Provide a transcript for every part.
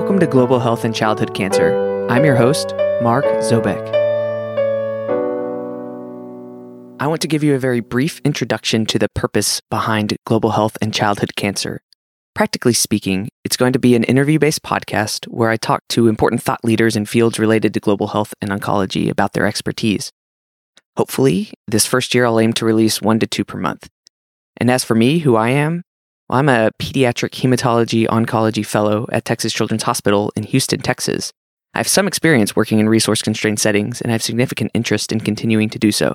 Welcome to Global Health and Childhood Cancer. I'm your host, Mark Zobeck. I want to give you a very brief introduction to the purpose behind global health and childhood cancer. Practically speaking, it's going to be an interview based podcast where I talk to important thought leaders in fields related to global health and oncology about their expertise. Hopefully, this first year I'll aim to release one to two per month. And as for me, who I am, well, I'm a pediatric hematology oncology fellow at Texas Children's Hospital in Houston, Texas. I have some experience working in resource constrained settings and I have significant interest in continuing to do so.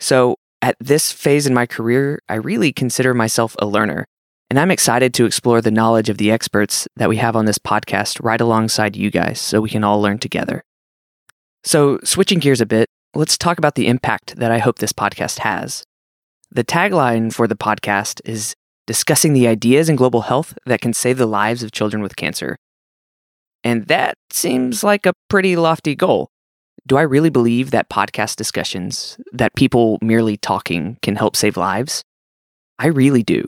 So, at this phase in my career, I really consider myself a learner, and I'm excited to explore the knowledge of the experts that we have on this podcast right alongside you guys so we can all learn together. So, switching gears a bit, let's talk about the impact that I hope this podcast has. The tagline for the podcast is discussing the ideas in global health that can save the lives of children with cancer. And that seems like a pretty lofty goal. Do I really believe that podcast discussions, that people merely talking, can help save lives? I really do.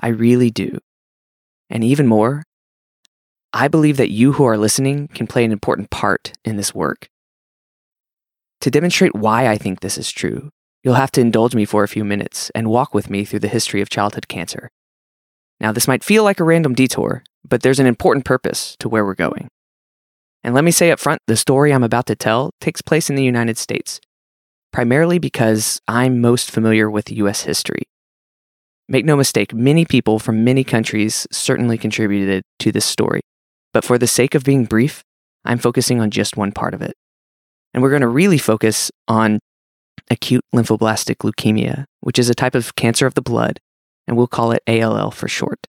I really do. And even more, I believe that you who are listening can play an important part in this work. To demonstrate why I think this is true, You'll have to indulge me for a few minutes and walk with me through the history of childhood cancer. Now, this might feel like a random detour, but there's an important purpose to where we're going. And let me say up front the story I'm about to tell takes place in the United States, primarily because I'm most familiar with US history. Make no mistake, many people from many countries certainly contributed to this story, but for the sake of being brief, I'm focusing on just one part of it. And we're going to really focus on acute lymphoblastic leukemia, which is a type of cancer of the blood, and we'll call it ALL for short.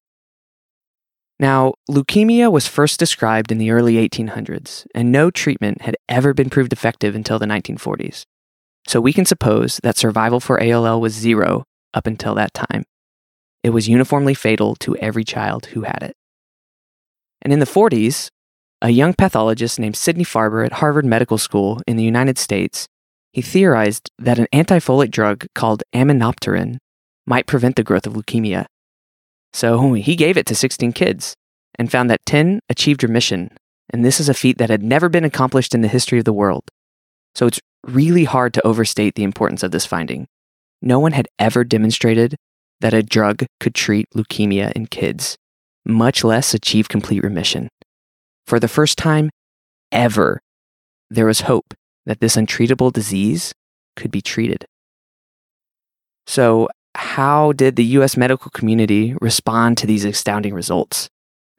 Now, leukemia was first described in the early 1800s, and no treatment had ever been proved effective until the 1940s. So we can suppose that survival for ALL was zero up until that time. It was uniformly fatal to every child who had it. And in the 40s, a young pathologist named Sidney Farber at Harvard Medical School in the United States he theorized that an antifolate drug called aminopterin might prevent the growth of leukemia. So he gave it to 16 kids and found that 10 achieved remission, and this is a feat that had never been accomplished in the history of the world. So it's really hard to overstate the importance of this finding. No one had ever demonstrated that a drug could treat leukemia in kids, much less achieve complete remission. For the first time ever, there was hope that this untreatable disease could be treated. So, how did the US medical community respond to these astounding results?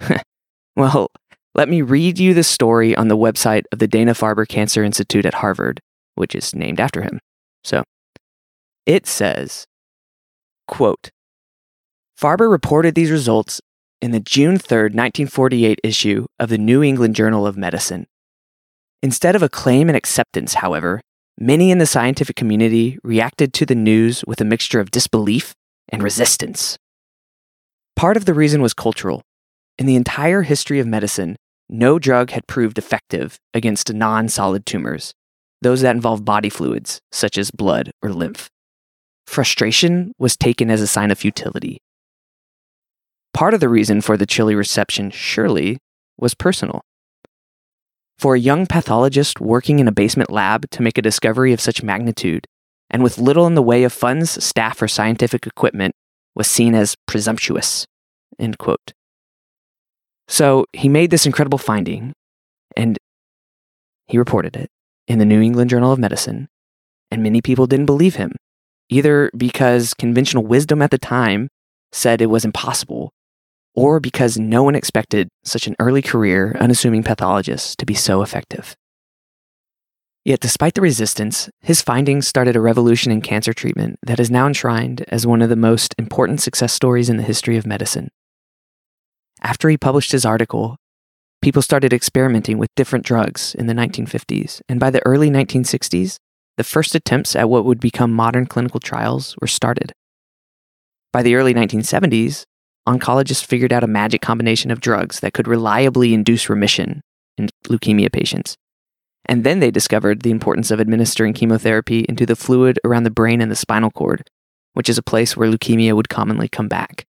well, let me read you the story on the website of the Dana Farber Cancer Institute at Harvard, which is named after him. So, it says, quote, Farber reported these results in the June 3, 1948 issue of the New England Journal of Medicine. Instead of acclaim and acceptance, however, many in the scientific community reacted to the news with a mixture of disbelief and resistance. Part of the reason was cultural. In the entire history of medicine, no drug had proved effective against non solid tumors, those that involve body fluids, such as blood or lymph. Frustration was taken as a sign of futility. Part of the reason for the chilly reception, surely, was personal. For a young pathologist working in a basement lab to make a discovery of such magnitude, and with little in the way of funds, staff, or scientific equipment, was seen as presumptuous. End quote. So he made this incredible finding, and he reported it in the New England Journal of Medicine, and many people didn't believe him, either because conventional wisdom at the time said it was impossible, or because no one expected such an early career, unassuming pathologist to be so effective. Yet, despite the resistance, his findings started a revolution in cancer treatment that is now enshrined as one of the most important success stories in the history of medicine. After he published his article, people started experimenting with different drugs in the 1950s, and by the early 1960s, the first attempts at what would become modern clinical trials were started. By the early 1970s, oncologists figured out a magic combination of drugs that could reliably induce remission in leukemia patients. And then they discovered the importance of administering chemotherapy into the fluid around the brain and the spinal cord, which is a place where leukemia would commonly come back.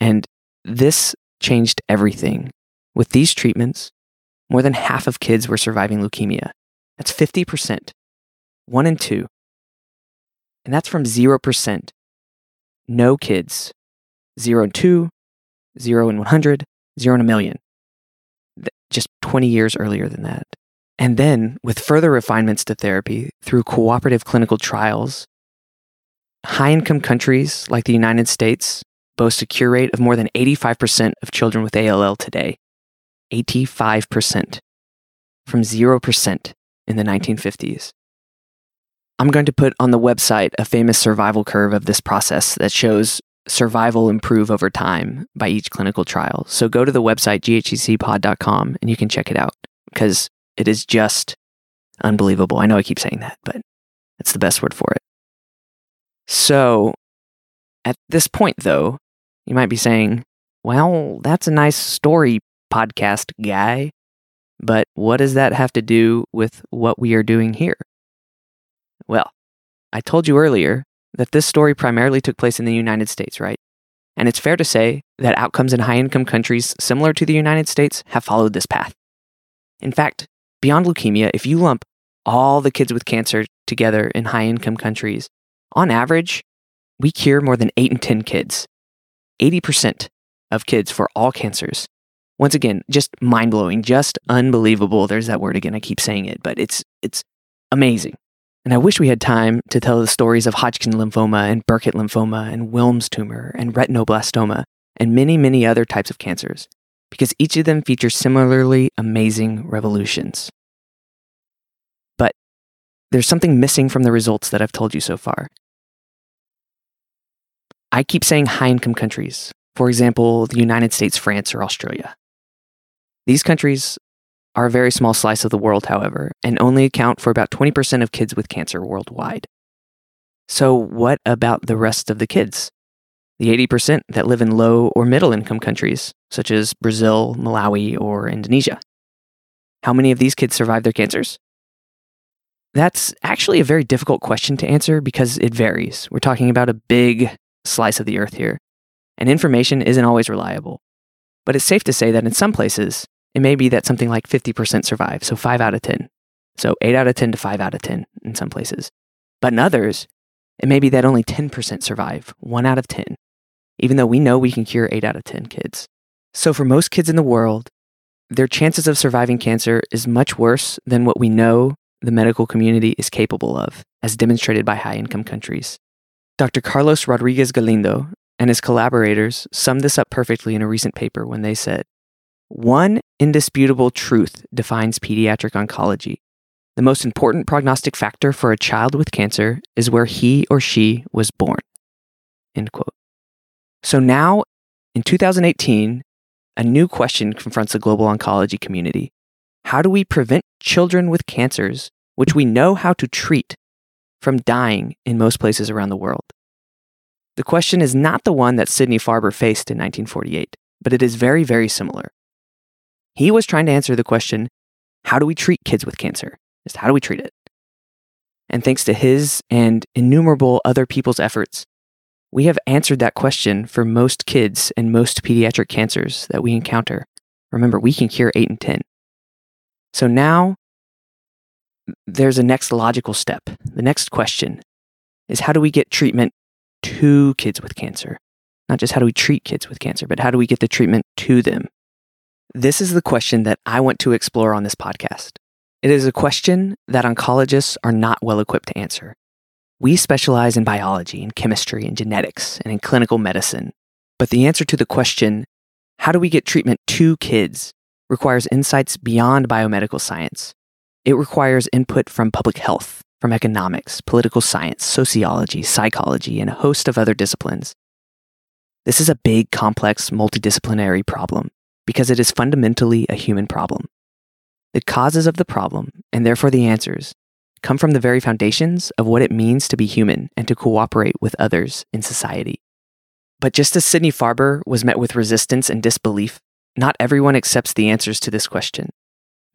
And this changed everything With these treatments, more than half of kids were surviving leukemia. That's 50%, one in two. And that's from 0%. No kids, zero and two, zero and 100, zero and a million. Just 20 years earlier than that. And then, with further refinements to therapy through cooperative clinical trials, high income countries like the United States boast a cure rate of more than 85% of children with ALL today. 85% from 0% in the 1950s. I'm going to put on the website a famous survival curve of this process that shows survival improve over time by each clinical trial. So go to the website, ghccpod.com, and you can check it out because it is just unbelievable. I know I keep saying that, but that's the best word for it. So at this point, though, you might be saying, well, that's a nice story podcast guy, but what does that have to do with what we are doing here? Well, I told you earlier that this story primarily took place in the United States, right? And it's fair to say that outcomes in high income countries similar to the United States have followed this path. In fact, beyond leukemia, if you lump all the kids with cancer together in high income countries, on average, we cure more than 8 in 10 kids. 80% of kids for all cancers. Once again, just mind blowing, just unbelievable. There's that word again. I keep saying it, but it's it's amazing. And I wish we had time to tell the stories of Hodgkin lymphoma and Burkitt lymphoma and Wilms tumor and retinoblastoma and many, many other types of cancers, because each of them features similarly amazing revolutions. But there's something missing from the results that I've told you so far. I keep saying high income countries, for example, the United States, France, or Australia. These countries are a very small slice of the world, however, and only account for about 20% of kids with cancer worldwide. So, what about the rest of the kids? The 80% that live in low or middle income countries, such as Brazil, Malawi, or Indonesia. How many of these kids survive their cancers? That's actually a very difficult question to answer because it varies. We're talking about a big slice of the earth here, and information isn't always reliable. But it's safe to say that in some places, it may be that something like 50% survive, so 5 out of 10. So 8 out of 10 to 5 out of 10 in some places. But in others, it may be that only 10% survive, 1 out of 10, even though we know we can cure 8 out of 10 kids. So for most kids in the world, their chances of surviving cancer is much worse than what we know the medical community is capable of, as demonstrated by high income countries. Dr. Carlos Rodriguez Galindo and his collaborators summed this up perfectly in a recent paper when they said one indisputable truth defines pediatric oncology. The most important prognostic factor for a child with cancer is where he or she was born. End quote. So now, in 2018, a new question confronts the global oncology community. How do we prevent children with cancers, which we know how to treat, from dying in most places around the world? The question is not the one that Sidney Farber faced in 1948, but it is very, very similar. He was trying to answer the question how do we treat kids with cancer? Just how do we treat it? And thanks to his and innumerable other people's efforts, we have answered that question for most kids and most pediatric cancers that we encounter. Remember, we can cure 8 and 10. So now there's a next logical step. The next question is how do we get treatment to kids with cancer? Not just how do we treat kids with cancer, but how do we get the treatment to them? This is the question that I want to explore on this podcast. It is a question that oncologists are not well equipped to answer. We specialize in biology and chemistry and genetics and in clinical medicine. But the answer to the question, how do we get treatment to kids, requires insights beyond biomedical science. It requires input from public health, from economics, political science, sociology, psychology, and a host of other disciplines. This is a big, complex, multidisciplinary problem because it is fundamentally a human problem. The causes of the problem, and therefore the answers, come from the very foundations of what it means to be human and to cooperate with others in society. But just as Sidney Farber was met with resistance and disbelief, not everyone accepts the answers to this question.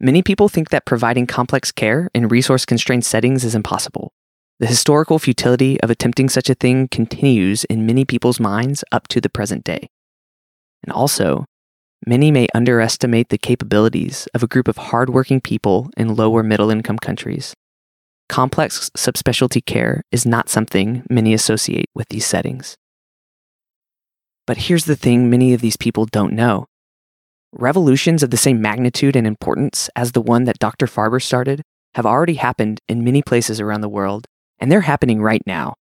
Many people think that providing complex care in resource constrained settings is impossible. The historical futility of attempting such a thing continues in many people's minds up to the present day. And also, many may underestimate the capabilities of a group of hardworking people in lower middle income countries. Complex subspecialty care is not something many associate with these settings. But here's the thing many of these people don't know revolutions of the same magnitude and importance as the one that Dr. Farber started have already happened in many places around the world, and they're happening right now.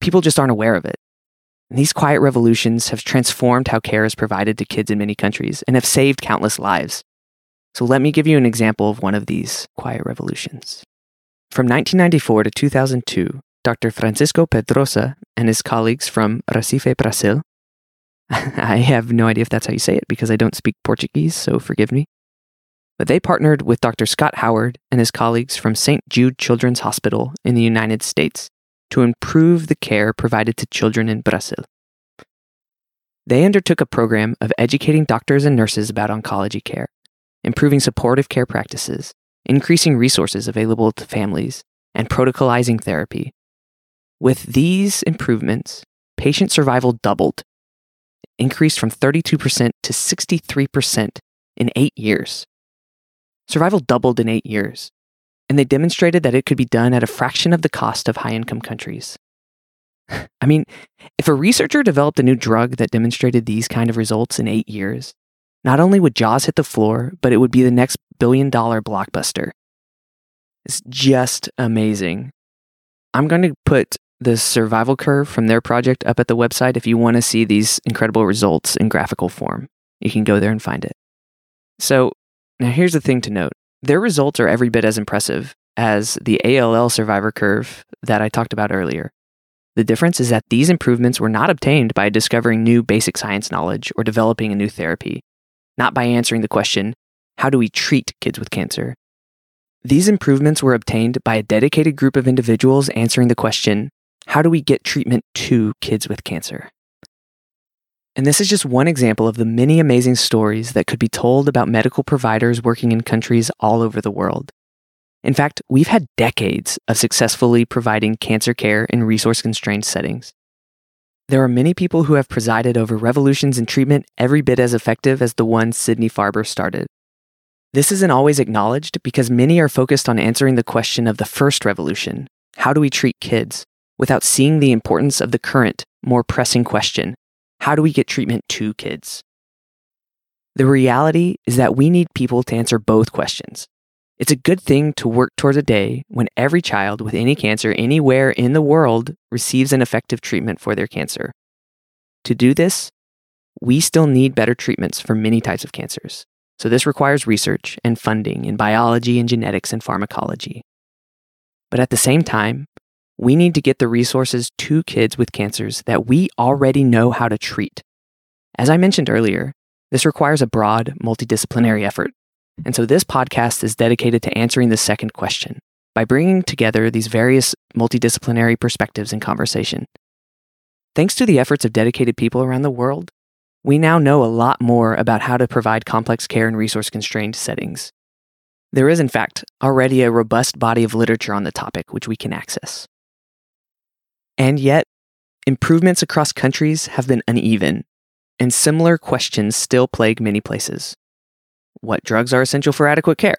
People just aren't aware of it. These quiet revolutions have transformed how care is provided to kids in many countries and have saved countless lives. So let me give you an example of one of these quiet revolutions. From 1994 to 2002, Dr. Francisco Pedrosa and his colleagues from Recife, Brazil, I have no idea if that's how you say it because I don't speak Portuguese, so forgive me. But they partnered with Dr. Scott Howard and his colleagues from St. Jude Children's Hospital in the United States to improve the care provided to children in Brazil. They undertook a program of educating doctors and nurses about oncology care, improving supportive care practices, increasing resources available to families, and protocolizing therapy. With these improvements, patient survival doubled, increased from 32% to 63% in eight years. Survival doubled in eight years, and they demonstrated that it could be done at a fraction of the cost of high income countries. I mean, if a researcher developed a new drug that demonstrated these kind of results in eight years, not only would Jaws hit the floor, but it would be the next billion dollar blockbuster. It's just amazing. I'm going to put the survival curve from their project up at the website if you want to see these incredible results in graphical form. You can go there and find it. So, now here's the thing to note their results are every bit as impressive as the ALL survivor curve that I talked about earlier. The difference is that these improvements were not obtained by discovering new basic science knowledge or developing a new therapy, not by answering the question, how do we treat kids with cancer? These improvements were obtained by a dedicated group of individuals answering the question, how do we get treatment to kids with cancer? And this is just one example of the many amazing stories that could be told about medical providers working in countries all over the world. In fact, we've had decades of successfully providing cancer care in resource constrained settings. There are many people who have presided over revolutions in treatment every bit as effective as the one Sidney Farber started. This isn't always acknowledged because many are focused on answering the question of the first revolution how do we treat kids? without seeing the importance of the current, more pressing question how do we get treatment to kids? The reality is that we need people to answer both questions. It's a good thing to work towards a day when every child with any cancer anywhere in the world receives an effective treatment for their cancer. To do this, we still need better treatments for many types of cancers. So, this requires research and funding in biology and genetics and pharmacology. But at the same time, we need to get the resources to kids with cancers that we already know how to treat. As I mentioned earlier, this requires a broad, multidisciplinary effort. And so this podcast is dedicated to answering the second question by bringing together these various multidisciplinary perspectives in conversation. Thanks to the efforts of dedicated people around the world, we now know a lot more about how to provide complex care in resource constrained settings. There is, in fact, already a robust body of literature on the topic which we can access. And yet, improvements across countries have been uneven, and similar questions still plague many places. What drugs are essential for adequate care?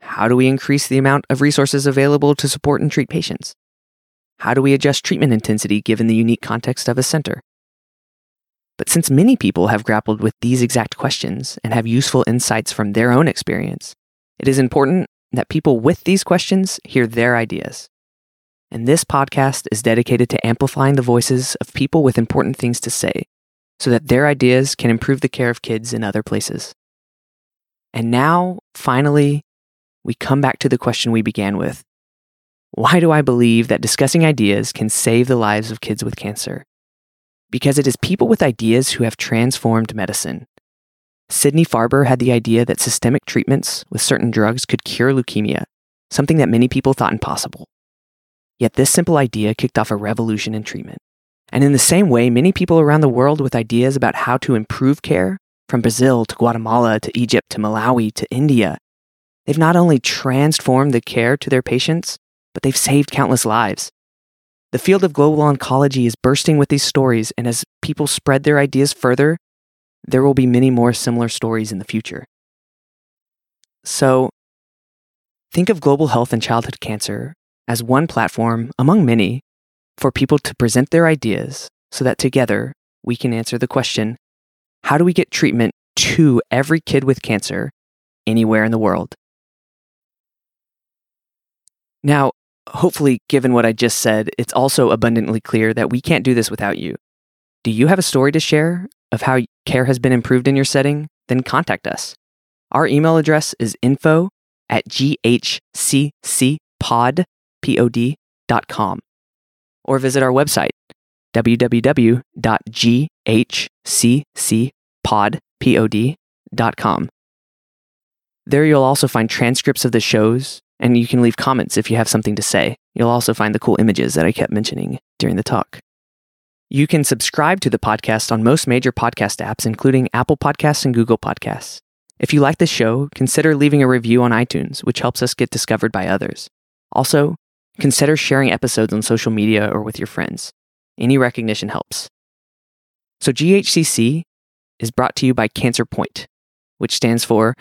How do we increase the amount of resources available to support and treat patients? How do we adjust treatment intensity given the unique context of a center? But since many people have grappled with these exact questions and have useful insights from their own experience, it is important that people with these questions hear their ideas and this podcast is dedicated to amplifying the voices of people with important things to say so that their ideas can improve the care of kids in other places. And now, finally, we come back to the question we began with Why do I believe that discussing ideas can save the lives of kids with cancer? Because it is people with ideas who have transformed medicine. Sidney Farber had the idea that systemic treatments with certain drugs could cure leukemia, something that many people thought impossible. Yet this simple idea kicked off a revolution in treatment. And in the same way, many people around the world with ideas about how to improve care, from Brazil to Guatemala to Egypt to Malawi to India, they've not only transformed the care to their patients, but they've saved countless lives. The field of global oncology is bursting with these stories, and as people spread their ideas further, there will be many more similar stories in the future. So, think of global health and childhood cancer as one platform among many for people to present their ideas so that together we can answer the question how do we get treatment to every kid with cancer anywhere in the world? Now, hopefully, given what I just said, it's also abundantly clear that we can't do this without you. Do you have a story to share of how care has been improved in your setting? Then contact us. Our email address is info at ghccpod.com or visit our website, www.ghccpod.com. There you'll also find transcripts of the shows, and you can leave comments if you have something to say. You'll also find the cool images that I kept mentioning during the talk. You can subscribe to the podcast on most major podcast apps, including Apple Podcasts and Google Podcasts. If you like the show, consider leaving a review on iTunes, which helps us get discovered by others. Also, consider sharing episodes on social media or with your friends. Any recognition helps. So, GHCC is brought to you by Cancer Pointe, which stands for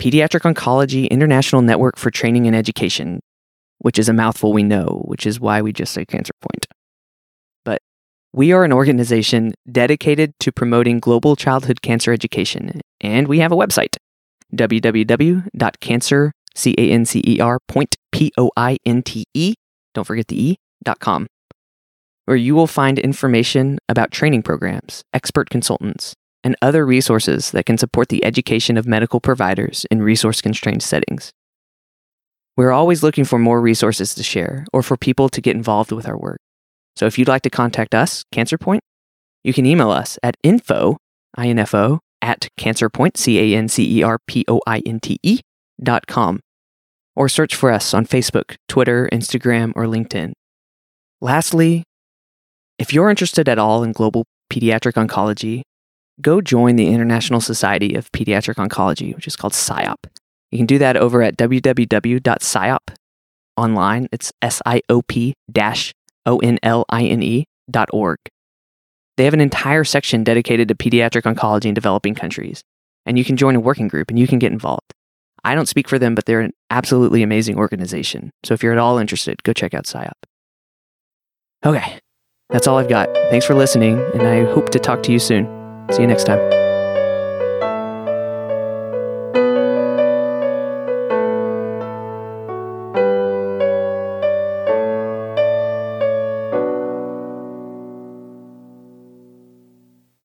Pediatric Oncology International Network for Training and Education, which is a mouthful we know, which is why we just say Cancer Pointe. But we are an organization dedicated to promoting global childhood cancer education, and we have a website www.cancer, C A N C E R, point, P O I N T E, don't forget the E, dot com, where you will find information about training programs, expert consultants, and other resources that can support the education of medical providers in resource constrained settings. We're always looking for more resources to share or for people to get involved with our work. So if you'd like to contact us, CancerPointe, you can email us at info, info, at cancerpointe, C Com, or search for us on Facebook, Twitter, Instagram, or LinkedIn. Lastly, if you're interested at all in global pediatric oncology, go join the International Society of Pediatric Oncology, which is called SIOP. You can do that over at www.siop online. It's S I O P O N L I N E dot org. They have an entire section dedicated to pediatric oncology in developing countries, and you can join a working group and you can get involved. I don't speak for them, but they're an absolutely amazing organization. So if you're at all interested, go check out SIOP. Okay, that's all I've got. Thanks for listening, and I hope to talk to you soon. See you next time.